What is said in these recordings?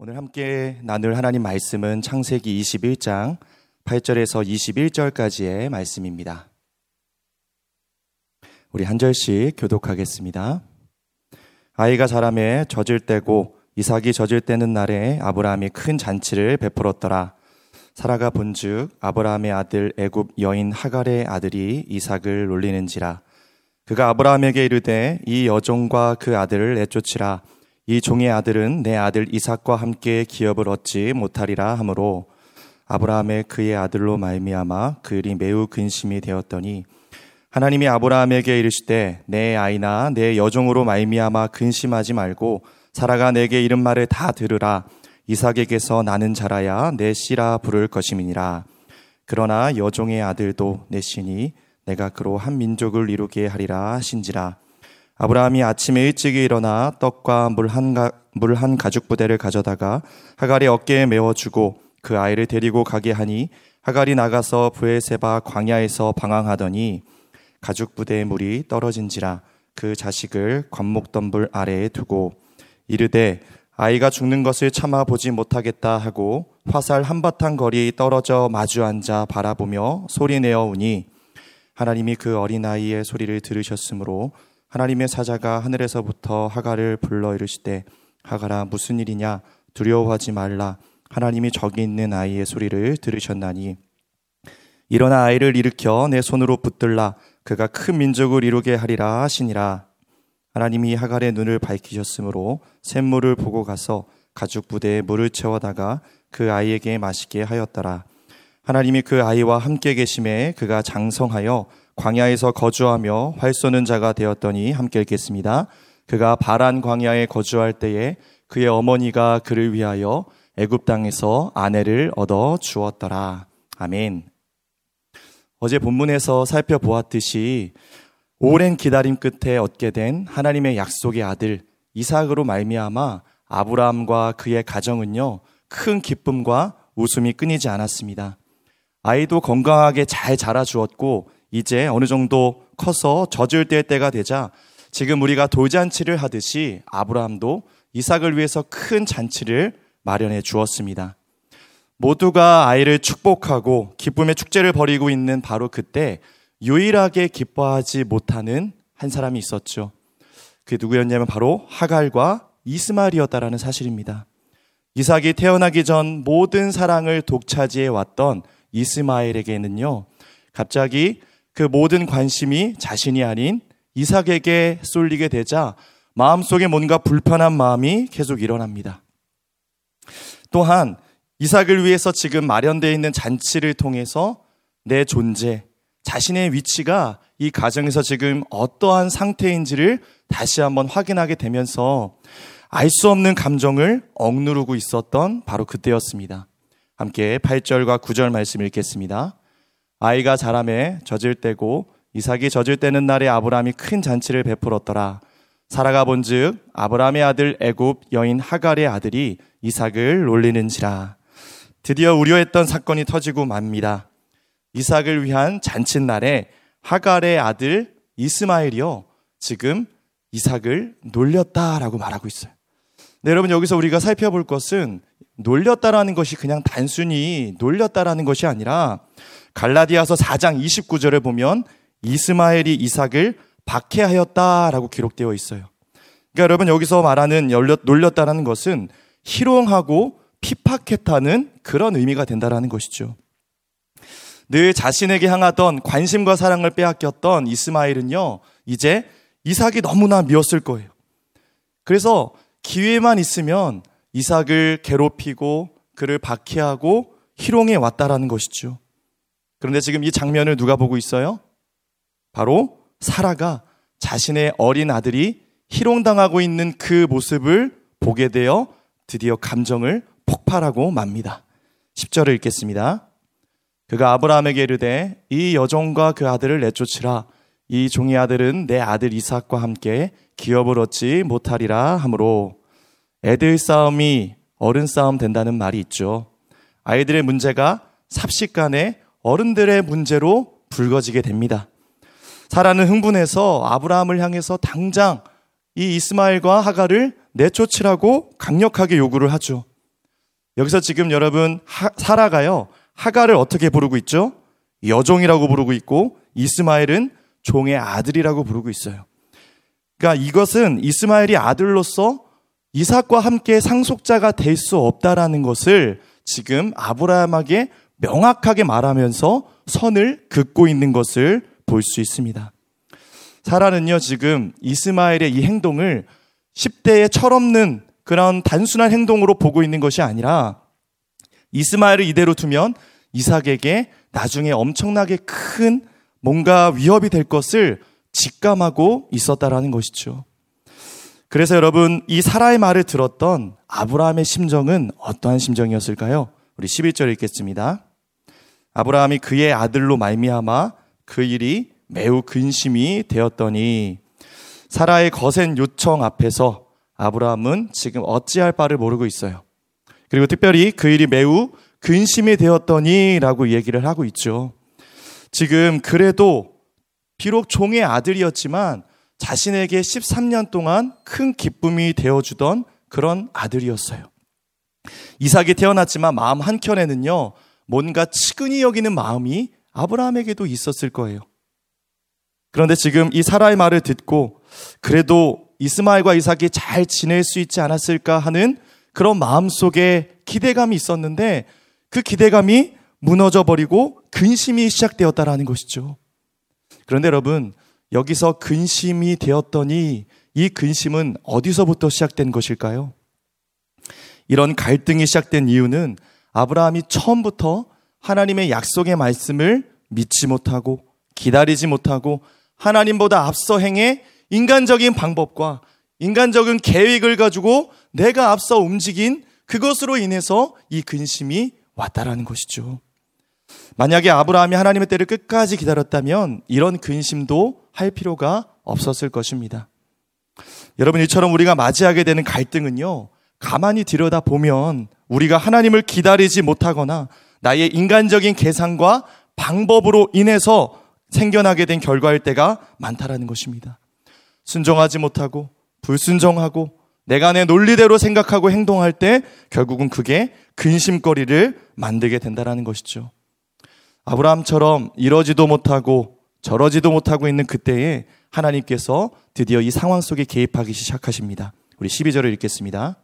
오늘 함께 나눌 하나님 말씀은 창세기 21장 8절에서 21절까지의 말씀입니다. 우리 한 절씩 교독하겠습니다. 아이가 자라매 젖을 때고 이삭이 젖을 때는 날에 아브라함이 큰 잔치를 베풀었더라. 사라가 본즉 아브라함의 아들 애굽 여인 하갈의 아들이 이삭을 놀리는지라. 그가 아브라함에게 이르되 이 여종과 그 아들을 내쫓으라. 이 종의 아들은 내 아들 이삭과 함께 기업을 얻지 못하리라 하므로 아브라함의 그의 아들로 말미암아 그 일이 매우 근심이 되었더니 하나님이 아브라함에게 이르시되 내 아이나 내 여종으로 말미암아 근심하지 말고 사라가 내게 이른 말을 다 들으라. 이삭에게서 나는 자라야 내 씨라 부를 것임이니라. 그러나 여종의 아들도 내 씨니 내가 그로 한 민족을 이루게 하리라 하신지라 아브라함이 아침에 일찍 일어나 떡과 물한 물 한 가죽 부대를 가져다가 하갈의 어깨에 메워주고 그 아이를 데리고 가게 하니 하갈이 나가서 부에세바 광야에서 방황하더니 가죽 부대의 물이 떨어진지라 그 자식을 관목덤불 아래에 두고 이르되 아이가 죽는 것을 참아 보지 못하겠다 하고 화살 한바탕 거리 떨어져 마주 앉아 바라보며 소리내어 우니 하나님이 그 어린아이의 소리를 들으셨으므로 하나님의 사자가 하늘에서부터 하갈을 불러 이르시되 하갈아 무슨 일이냐? 두려워하지 말라. 하나님이 저기 있는 아이의 소리를 들으셨나니. 일어나 아이를 일으켜 내 손으로 붙들라. 그가 큰 민족을 이루게 하리라 하시니라. 하나님이 하갈의 눈을 밝히셨으므로 샘물을 보고 가서 가죽 부대에 물을 채워다가 그 아이에게 마시게 하였더라. 하나님이 그 아이와 함께 계심에 그가 장성하여 광야에서 거주하며 활 쏘는 자가 되었더니 함께 읽겠습니다. 그가 바란 광야에 거주할 때에 그의 어머니가 그를 위하여 애굽 땅에서 아내를 얻어 주었더라. 아멘. 어제 본문에서 살펴보았듯이 오랜 기다림 끝에 얻게 된 하나님의 약속의 아들 이삭으로 말미암아 아브라함과 그의 가정은요 큰 기쁨과 웃음이 끊이지 않았습니다. 아이도 건강하게 잘 자라 주었고 이제 어느 정도 커서 젖을 뗄 때가 되자 지금 우리가 돌잔치를 하듯이 아브라함도 이삭을 위해서 큰 잔치를 마련해 주었습니다. 모두가 아이를 축복하고 기쁨의 축제를 벌이고 있는 바로 그때 유일하게 기뻐하지 못하는 한 사람이 있었죠. 그 누구였냐면 바로 하갈과 이스마엘이었다라는 사실입니다. 이삭이 태어나기 전 모든 사랑을 독차지해 왔던 이스마엘에게는요, 갑자기 그 모든 관심이 자신이 아닌 이삭에게 쏠리게 되자 마음속에 뭔가 불편한 마음이 계속 일어납니다. 또한 이삭을 위해서 지금 마련되어 있는 잔치를 통해서 내 존재, 자신의 위치가 이 가정에서 지금 어떠한 상태인지를 다시 한번 확인하게 되면서 알 수 없는 감정을 억누르고 있었던 바로 그때였습니다. 함께 8절과 9절 말씀 읽겠습니다. 아이가 자라매 젖을 때고 이삭이 젖을 때는 날에 아브라함이 큰 잔치를 베풀었더라. 사라가 본즉 아브라함의 아들 애굽 여인 하갈의 아들이 이삭을 놀리는지라. 드디어 우려했던 사건이 터지고 맙니다. 이삭을 위한 잔칫날에 하갈의 아들 이스마엘이요. 지금 이삭을 놀렸다라고 말하고 있어요. 네, 여러분 여기서 우리가 살펴볼 것은 놀렸다라는 것이 그냥 단순히 놀렸다라는 것이 아니라 갈라디아서 4장 29절에 보면 이스마엘이 이삭을 박해하였다라고 기록되어 있어요. 그러니까 여러분 여기서 말하는 놀렸다라는 것은 희롱하고 피팍했다는 그런 의미가 된다라는 것이죠. 늘 자신에게 향하던 관심과 사랑을 빼앗겼던 이스마엘은요, 이제 이삭이 너무나 미웠을 거예요. 그래서 기회만 있으면 이삭을 괴롭히고 그를 박해하고 희롱해 왔다라는 것이죠. 그런데 지금 이 장면을 누가 보고 있어요? 바로 사라가 자신의 어린 아들이 희롱당하고 있는 그 모습을 보게 되어 드디어 감정을 폭발하고 맙니다. 10절을 읽겠습니다. 그가 아브라함에게 이르되 이 여종과 그 아들을 내쫓으라. 이 종의 아들은 내 아들 이삭과 함께 기업을 얻지 못하리라 하므로 애들 싸움이 어른 싸움 된다는 말이 있죠. 아이들의 문제가 삽시간에 어른들의 문제로 불거지게 됩니다. 사라는 흥분해서 아브라함을 향해서 당장 이 이스마엘과 하가를 내쫓으라고 강력하게 요구를 하죠. 여기서 지금 여러분 하, 사라가요. 하가를 어떻게 부르고 있죠? 여종이라고 부르고 있고 이스마엘은 종의 아들이라고 부르고 있어요. 그러니까 이것은 이스마엘이 아들로서 이삭과 함께 상속자가 될 수 없다라는 것을 지금 아브라함에게 명확하게 말하면서 선을 긋고 있는 것을 볼 수 있습니다. 사라는요, 지금 이스마엘의 이 행동을 10대의 철없는 그런 단순한 행동으로 보고 있는 것이 아니라 이스마엘을 이대로 두면 이삭에게 나중에 엄청나게 큰 뭔가 위협이 될 것을 직감하고 있었다라는 것이죠. 그래서 여러분 이 사라의 말을 들었던 아브라함의 심정은 어떠한 심정이었을까요? 우리 11절 읽겠습니다. 아브라함이 그의 아들로 말미암아 그 일이 매우 근심이 되었더니 사라의 거센 요청 앞에서 아브라함은 지금 어찌할 바를 모르고 있어요. 그리고 특별히 그 일이 매우 근심이 되었더니라고 얘기를 하고 있죠. 지금 그래도 비록 종의 아들이었지만 자신에게 13년 동안 큰 기쁨이 되어주던 그런 아들이었어요. 이삭이 태어났지만 마음 한켠에는요, 뭔가 측은히 여기는 마음이 아브라함에게도 있었을 거예요. 그런데 지금 이 사라의 말을 듣고 그래도 이스마엘과 이삭이 잘 지낼 수 있지 않았을까 하는 그런 마음 속에 기대감이 있었는데 그 기대감이 무너져 버리고 근심이 시작되었다라는 것이죠. 그런데 여러분, 여기서 근심이 되었더니 이 근심은 어디서부터 시작된 것일까요? 이런 갈등이 시작된 이유는 아브라함이 처음부터 하나님의 약속의 말씀을 믿지 못하고 기다리지 못하고 하나님보다 앞서 행해 인간적인 방법과 인간적인 계획을 가지고 내가 앞서 움직인 그것으로 인해서 이 근심이 왔다라는 것이죠. 만약에 아브라함이 하나님의 때를 끝까지 기다렸다면 이런 근심도 할 필요가 없었을 것입니다. 여러분, 이처럼 우리가 맞이하게 되는 갈등은요, 가만히 들여다 보면 우리가 하나님을 기다리지 못하거나 나의 인간적인 계산과 방법으로 인해서 생겨나게 된 결과일 때가 많다라는 것입니다. 순종하지 못하고 불순종하고 내가 내 논리대로 생각하고 행동할 때 결국은 그게 근심거리를 만들게 된다라는 것이죠. 아브라함처럼 이러지도 못하고 저러지도 못하고 있는 그때에 하나님께서 드디어 이 상황 속에 개입하기 시작하십니다. 우리 12절을 읽겠습니다.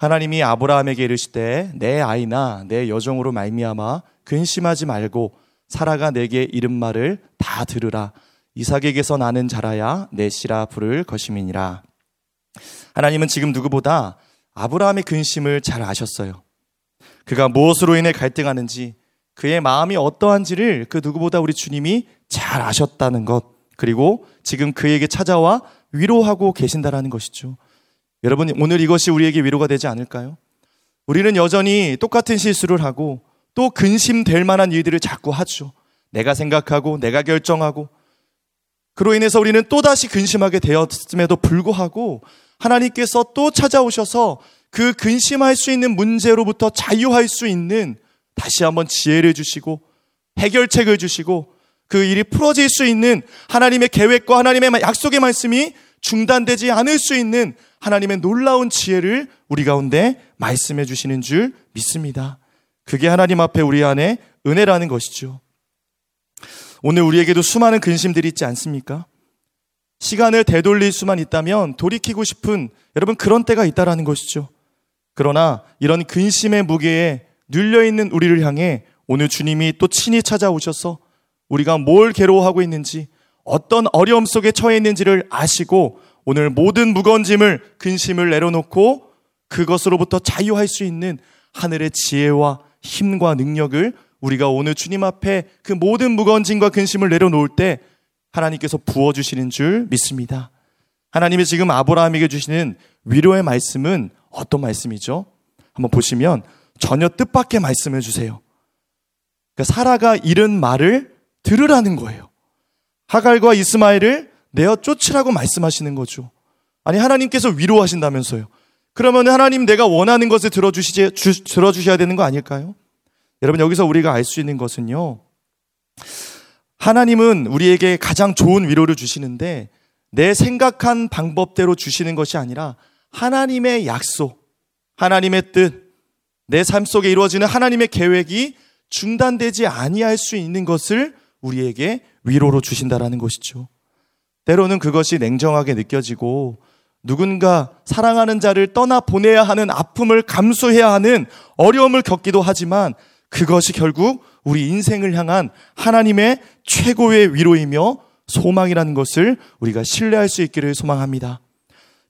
하나님이 아브라함에게 이르시되 내 아이나 내 여종으로 말미암아 근심하지 말고 사라가 내게 이른 말을 다 들으라. 이삭에게서 나는 자라야 내 씨라 부를 것임이니라. 하나님은 지금 누구보다 아브라함의 근심을 잘 아셨어요. 그가 무엇으로 인해 갈등하는지, 그의 마음이 어떠한지를 그 누구보다 우리 주님이 잘 아셨다는 것, 그리고 지금 그에게 찾아와 위로하고 계신다라는 것이죠. 여러분, 오늘 이것이 우리에게 위로가 되지 않을까요? 우리는 여전히 똑같은 실수를 하고 또 근심될 만한 일들을 자꾸 하죠. 내가 생각하고 내가 결정하고 그로 인해서 우리는 또다시 근심하게 되었음에도 불구하고 하나님께서 또 찾아오셔서 그 근심할 수 있는 문제로부터 자유할 수 있는 다시 한번 지혜를 주시고 해결책을 주시고 그 일이 풀어질 수 있는 하나님의 계획과 하나님의 약속의 말씀이 중단되지 않을 수 있는 하나님의 놀라운 지혜를 우리 가운데 말씀해 주시는 줄 믿습니다. 그게 하나님 앞에 우리 안에 은혜라는 것이죠. 오늘 우리에게도 수많은 근심들이 있지 않습니까? 시간을 되돌릴 수만 있다면 돌이키고 싶은 여러분 그런 때가 있다라는 것이죠. 그러나 이런 근심의 무게에 눌려 있는 우리를 향해 오늘 주님이 또 친히 찾아오셔서 우리가 뭘 괴로워하고 있는지 어떤 어려움 속에 처해 있는지를 아시고 오늘 모든 무거운 짐을 근심을 내려놓고 그것으로부터 자유할 수 있는 하늘의 지혜와 힘과 능력을 우리가 오늘 주님 앞에 그 모든 무거운 짐과 근심을 내려놓을 때 하나님께서 부어주시는 줄 믿습니다. 하나님이 지금 아브라함에게 주시는 위로의 말씀은 어떤 말씀이죠? 한번 보시면 전혀 뜻밖의 말씀을 주세요. 그러니까 사라가 잃은 말을 들으라는 거예요. 하갈과 이스마엘을 내어 쫓으라고 말씀하시는 거죠. 아니 하나님께서 위로하신다면서요. 그러면 하나님 내가 원하는 것을 들어주시지 주, 들어주셔야 되는 거 아닐까요? 여러분 여기서 우리가 알 수 있는 것은요. 하나님은 우리에게 가장 좋은 위로를 주시는데 내 생각한 방법대로 주시는 것이 아니라 하나님의 약속, 하나님의 뜻, 내 삶 속에 이루어지는 하나님의 계획이 중단되지 아니할 수 있는 것을 우리에게 위로로 주신다라는 것이죠. 때로는 그것이 냉정하게 느껴지고 누군가 사랑하는 자를 떠나 보내야 하는 아픔을 감수해야 하는 어려움을 겪기도 하지만 그것이 결국 우리 인생을 향한 하나님의 최고의 위로이며 소망이라는 것을 우리가 신뢰할 수 있기를 소망합니다.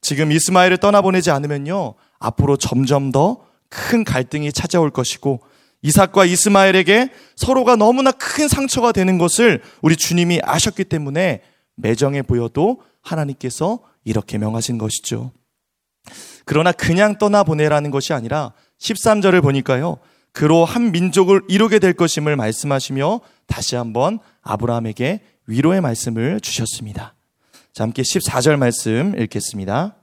지금 이스마엘을 떠나보내지 않으면요, 앞으로 점점 더 큰 갈등이 찾아올 것이고, 이삭과 이스마엘에게 서로가 너무나 큰 상처가 되는 것을 우리 주님이 아셨기 때문에 매정해 보여도 하나님께서 이렇게 명하신 것이죠. 그러나 그냥 떠나보내라는 것이 아니라 13절을 보니까요. 그로 한 민족을 이루게 될 것임을 말씀하시며 다시 한번 아브라함에게 위로의 말씀을 주셨습니다. 자, 함께 14절 말씀 읽겠습니다.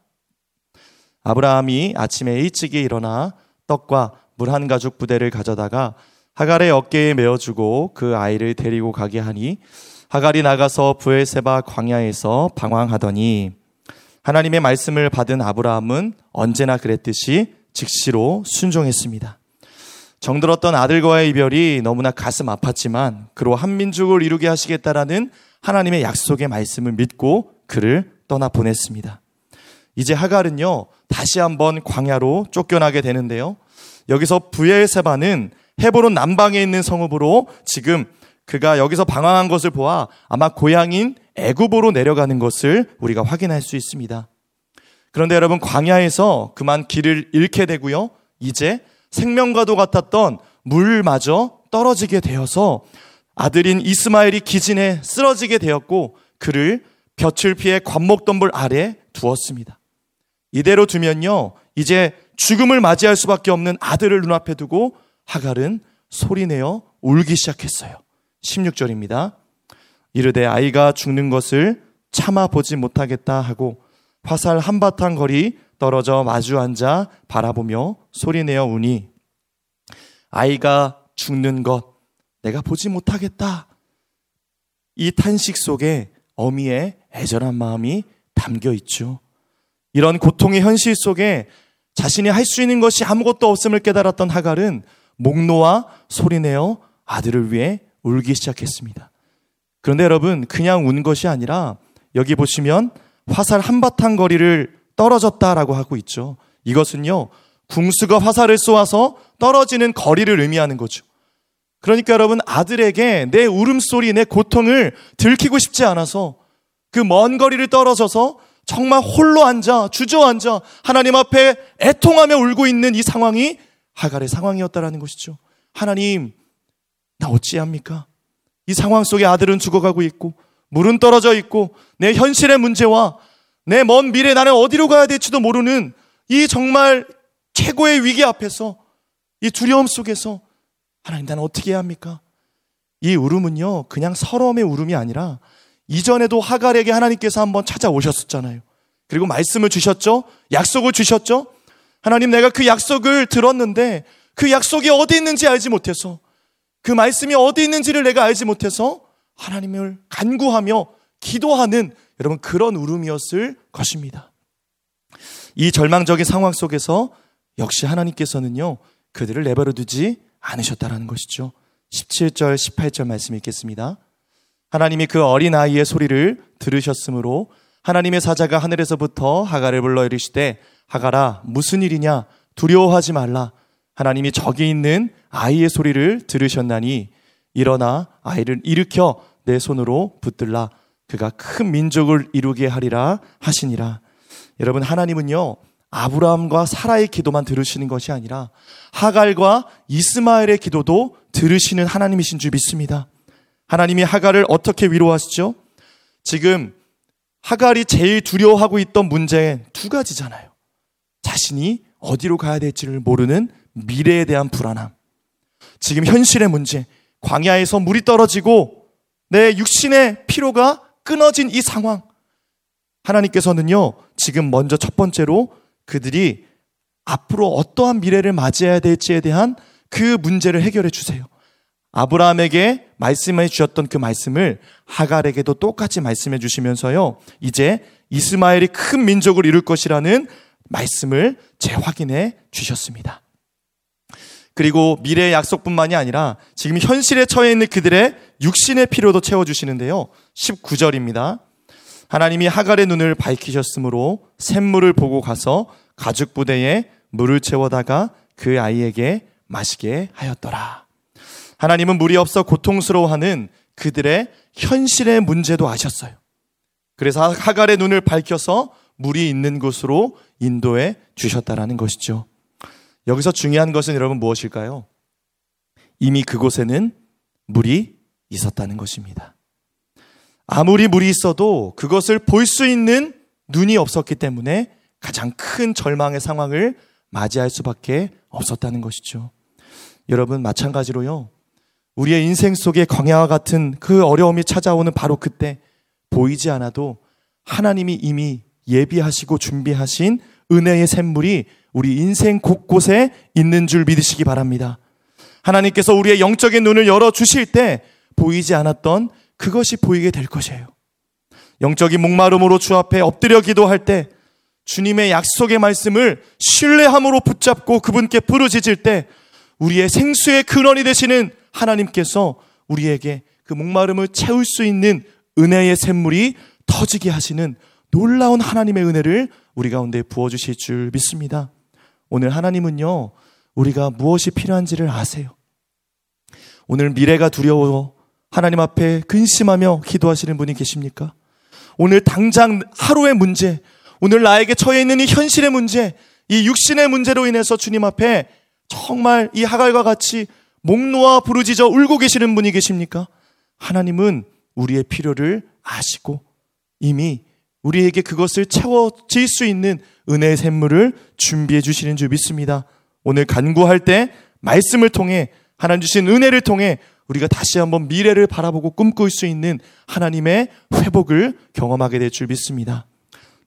아브라함이 아침에 일찍이 일어나 떡과 물 한 가죽 부대를 가져다가 하갈의 어깨에 메어주고 그 아이를 데리고 가게 하니 하갈이 나가서 부엘세바 광야에서 방황하더니 하나님의 말씀을 받은 아브라함은 언제나 그랬듯이 즉시로 순종했습니다. 정들었던 아들과의 이별이 너무나 가슴 아팠지만 그로 한 민족을 이루게 하시겠다라는 하나님의 약속의 말씀을 믿고 그를 떠나 보냈습니다. 이제 하갈은요 다시 한번 광야로 쫓겨나게 되는데요. 여기서 부엘세바는 헤브론 남방에 있는 성읍으로 지금 그가 여기서 방황한 것을 보아 아마 고향인 애굽으로 내려가는 것을 우리가 확인할 수 있습니다. 그런데 여러분 광야에서 그만 길을 잃게 되고요. 이제 생명과도 같았던 물마저 떨어지게 되어서 아들인 이스마엘이 기진에 쓰러지게 되었고 그를 볕을 피해 관목덤불 아래 두었습니다. 이대로 두면요. 이제 죽음을 맞이할 수밖에 없는 아들을 눈앞에 두고 하갈은 소리내어 울기 시작했어요. 16절입니다. 이르되 아이가 죽는 것을 참아 보지 못하겠다 하고 화살 한바탕 거리 떨어져 마주 앉아 바라보며 소리내어 우니 아이가 죽는 것 내가 보지 못하겠다. 이 탄식 속에 어미의 애절한 마음이 담겨 있죠. 이런 고통의 현실 속에 자신이 할 수 있는 것이 아무것도 없음을 깨달았던 하갈은 목 놓아 소리내어 아들을 위해 울기 시작했습니다. 그런데 여러분, 그냥 운 것이 아니라 여기 보시면 화살 한바탕 거리를 떨어졌다라고 하고 있죠. 이것은요, 궁수가 화살을 쏘아서 떨어지는 거리를 의미하는 거죠. 그러니까 여러분, 아들에게 내 울음소리, 내 고통을 들키고 싶지 않아서 그 먼 거리를 떨어져서 정말 홀로 앉아, 주저앉아, 하나님 앞에 애통하며 울고 있는 이 상황이 하갈의 상황이었다라는 것이죠. 하나님, 나 어찌합니까? 이 상황 속에 아들은 죽어가고 있고, 물은 떨어져 있고, 내 현실의 문제와 내 먼 미래 나는 어디로 가야 될지도 모르는 이 정말 최고의 위기 앞에서 이 두려움 속에서 하나님 나는 어떻게 해야 합니까? 이 울음은요, 그냥 서러움의 울음이 아니라 이전에도 하갈에게 하나님께서 한번 찾아오셨었잖아요. 그리고 말씀을 주셨죠? 약속을 주셨죠? 하나님 내가 그 약속을 들었는데 그 약속이 어디 있는지 알지 못해서 그 말씀이 어디 있는지를 내가 알지 못해서 하나님을 간구하며 기도하는 여러분 그런 울음이었을 것입니다. 이 절망적인 상황 속에서 역시 하나님께서는요 그들을 내버려 두지 않으셨다라는 것이죠. 17절, 18절 말씀 읽겠습니다. 하나님이 그 어린 아이의 소리를 들으셨으므로 하나님의 사자가 하늘에서부터 하가를 불러 이르시되 하가라 무슨 일이냐? 두려워하지 말라. 하나님이 저기 있는 아이의 소리를 들으셨나니 일어나 아이를 일으켜 내 손으로 붙들라. 그가 큰 민족을 이루게 하리라 하시니라. 여러분 하나님은요 아브라함과 사라의 기도만 들으시는 것이 아니라 하갈과 이스마엘의 기도도 들으시는 하나님이신 줄 믿습니다. 하나님이 하갈을 어떻게 위로하시죠? 지금 하갈이 제일 두려워하고 있던 문제 두 가지잖아요. 자신이 어디로 가야 될지를 모르는 미래에 대한 불안함. 지금 현실의 문제, 광야에서 물이 떨어지고 내 육신의 피로가 끊어진 이 상황. 하나님께서는요, 지금 먼저 첫 번째로 그들이 앞으로 어떠한 미래를 맞이해야 될지에 대한 그 문제를 해결해 주세요. 아브라함에게 말씀해 주셨던 그 말씀을 하갈에게도 똑같이 말씀해 주시면서요. 이제 이스마엘이 큰 민족을 이룰 것이라는 말씀을 재확인해 주셨습니다. 그리고 미래의 약속뿐만이 아니라 지금 현실에 처해 있는 그들의 육신의 필요도 채워 주시는데요. 19절입니다. 하나님이 하갈의 눈을 밝히셨으므로 샘물을 보고 가서 가죽 부대에 물을 채워다가 그 아이에게 마시게 하였더라. 하나님은 물이 없어 고통스러워하는 그들의 현실의 문제도 아셨어요. 그래서 하갈의 눈을 밝혀서 물이 있는 곳으로 인도해 주셨다라는 것이죠. 여기서 중요한 것은 여러분 무엇일까요? 이미 그곳에는 물이 있었다는 것입니다. 아무리 물이 있어도 그것을 볼 수 있는 눈이 없었기 때문에 가장 큰 절망의 상황을 맞이할 수밖에 없었다는 것이죠. 여러분, 마찬가지로요. 우리의 인생 속에 광야와 같은 그 어려움이 찾아오는 바로 그때 보이지 않아도 하나님이 이미 예비하시고 준비하신 은혜의 샘물이 우리 인생 곳곳에 있는 줄 믿으시기 바랍니다. 하나님께서 우리의 영적인 눈을 열어 주실 때 보이지 않았던 그것이 보이게 될 것이에요. 영적인 목마름으로 주 앞에 엎드려 기도할 때 주님의 약속의 말씀을 신뢰함으로 붙잡고 그분께 부르짖을 때 우리의 생수의 근원이 되시는 하나님께서 우리에게 그 목마름을 채울 수 있는 은혜의 샘물이 터지게 하시는 놀라운 하나님의 은혜를 우리 가운데 부어주실 줄 믿습니다. 오늘 하나님은요, 우리가 무엇이 필요한지를 아세요. 오늘 미래가 두려워 하나님 앞에 근심하며 기도하시는 분이 계십니까? 오늘 당장 하루의 문제, 오늘 나에게 처해 있는 이 현실의 문제, 이 육신의 문제로 인해서 주님 앞에 정말 이 하갈과 같이 목 놓아 부르짖어 울고 계시는 분이 계십니까? 하나님은 우리의 필요를 아시고 이미 우리에게 그것을 채워질 수 있는 은혜의 샘물을 준비해 주시는 줄 믿습니다. 오늘 간구할 때 말씀을 통해 하나님 주신 은혜를 통해 우리가 다시 한번 미래를 바라보고 꿈꿀 수 있는 하나님의 회복을 경험하게 될 줄 믿습니다.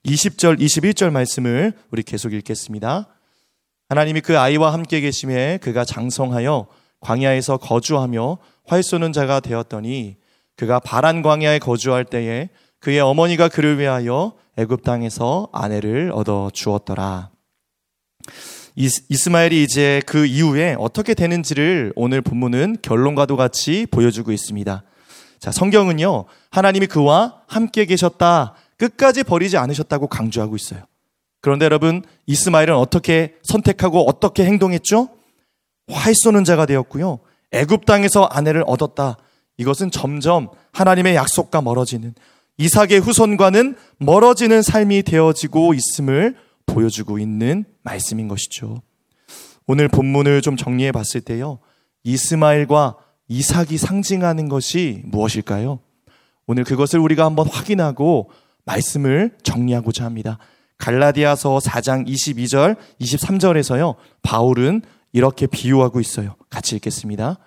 20절, 21절 말씀을 우리 계속 읽겠습니다. 하나님이 그 아이와 함께 계심에 그가 장성하여 광야에서 거주하며 활 쏘는 자가 되었더니 그가 바란 광야에 거주할 때에 그의 어머니가 그를 위하여 애굽 땅에서 아내를 얻어 주었더라. 이스마엘이 이제 그 이후에 어떻게 되는지를 오늘 본문은 결론과도 같이 보여주고 있습니다. 자, 성경은요, 하나님이 그와 함께 계셨다, 끝까지 버리지 않으셨다고 강조하고 있어요. 그런데 여러분, 이스마엘은 어떻게 선택하고 어떻게 행동했죠? 활 쏘는 자가 되었고요. 애굽 땅에서 아내를 얻었다. 이것은 점점 하나님의 약속과 멀어지는 이삭의 후손과는 멀어지는 삶이 되어지고 있음을 보여주고 있는 말씀인 것이죠. 오늘 본문을 좀 정리해 봤을 때요. 이스마엘과 이삭이 상징하는 것이 무엇일까요? 오늘 그것을 우리가 한번 확인하고 말씀을 정리하고자 합니다. 갈라디아서 4장 22절, 23절에서요. 바울은 이렇게 비유하고 있어요. 같이 읽겠습니다.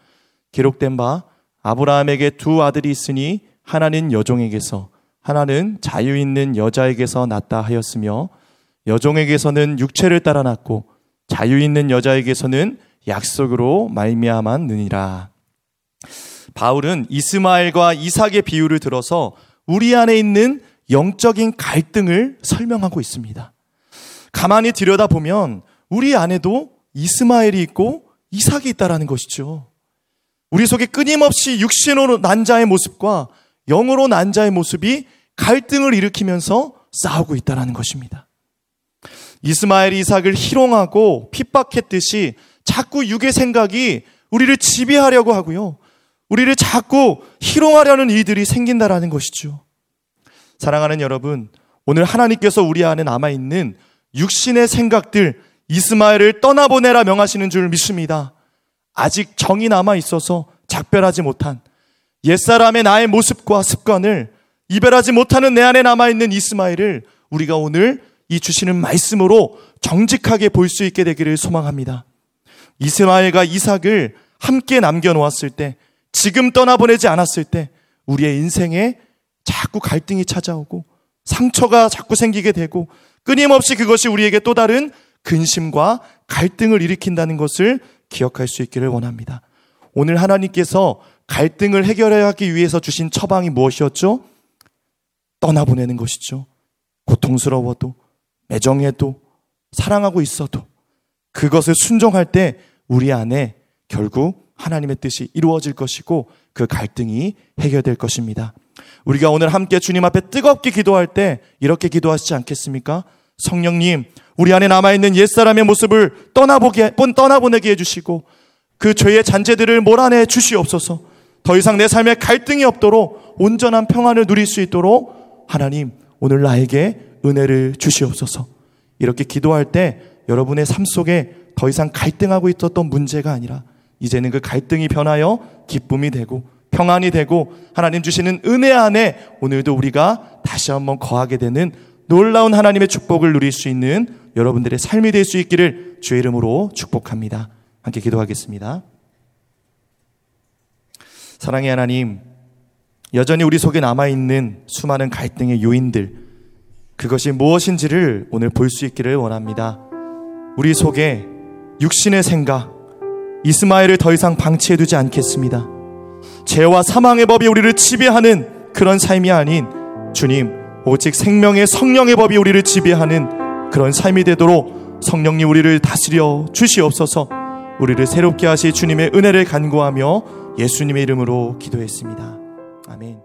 기록된 바 아브라함에게 두 아들이 있으니 하나는 여종에게서 하나는 자유 있는 여자에게서 낳다 하였으며 여종에게서는 육체를 따라 낳고 자유 있는 여자에게서는 약속으로 말미암았느니라. 바울은 이스마엘과 이삭의 비유를 들어서 우리 안에 있는 영적인 갈등을 설명하고 있습니다. 가만히 들여다보면 우리 안에도 이스마엘이 있고 이삭이 있다라는 것이죠. 우리 속에 끊임없이 육신으로 난 자의 모습과 영으로 난 자의 모습이 갈등을 일으키면서 싸우고 있다라는 것입니다. 이스마엘이 이삭을 희롱하고 핍박했듯이 자꾸 육의 생각이 우리를 지배하려고 하고요. 우리를 자꾸 희롱하려는 일들이 생긴다라는 것이죠. 사랑하는 여러분, 오늘 하나님께서 우리 안에 남아있는 육신의 생각들, 이스마엘을 떠나보내라 명하시는 줄 믿습니다. 아직 정이 남아 있어서 작별하지 못한 옛사람의 나의 모습과 습관을 이별하지 못하는 내 안에 남아있는 이스마엘을 우리가 오늘 이 주시는 말씀으로 정직하게 볼 수 있게 되기를 소망합니다. 이스마엘과 이삭을 함께 남겨놓았을 때, 지금 떠나보내지 않았을 때, 우리의 인생에 자꾸 갈등이 찾아오고, 상처가 자꾸 생기게 되고, 끊임없이 그것이 우리에게 또 다른 근심과 갈등을 일으킨다는 것을 기억할 수 있기를 원합니다. 오늘 하나님께서 갈등을 해결하기 위해서 주신 처방이 무엇이었죠? 떠나보내는 것이죠. 고통스러워도, 애정해도, 사랑하고 있어도 그것을 순종할 때 우리 안에 결국 하나님의 뜻이 이루어질 것이고 그 갈등이 해결될 것입니다. 우리가 오늘 함께 주님 앞에 뜨겁게 기도할 때 이렇게 기도하시지 않겠습니까? 성령님, 우리 안에 남아있는 옛사람의 모습을 떠나보게, 떠나보내게 해주시고 그 죄의 잔재들을 몰아내 주시옵소서. 더 이상 내 삶에 갈등이 없도록 온전한 평안을 누릴 수 있도록 하나님, 오늘 나에게 은혜를 주시옵소서. 이렇게 기도할 때 여러분의 삶 속에 더 이상 갈등하고 있었던 문제가 아니라 이제는 그 갈등이 변하여 기쁨이 되고 평안이 되고 하나님 주시는 은혜 안에 오늘도 우리가 다시 한번 거하게 되는 놀라운 하나님의 축복을 누릴 수 있는 여러분들의 삶이 될 수 있기를 주의 이름으로 축복합니다. 함께 기도하겠습니다. 사랑의 하나님, 여전히 우리 속에 남아있는 수많은 갈등의 요인들, 그것이 무엇인지를 오늘 볼 수 있기를 원합니다. 우리 속에 육신의 생각, 이스마엘을 더 이상 방치해두지 않겠습니다. 죄와 사망의 법이 우리를 지배하는 그런 삶이 아닌 주님, 오직 생명의 성령의 법이 우리를 지배하는 그런 삶이 되도록 성령님 우리를 다스려 주시옵소서 우리를 새롭게 하실 주님의 은혜를 간구하며 예수님의 이름으로 기도했습니다. 아멘.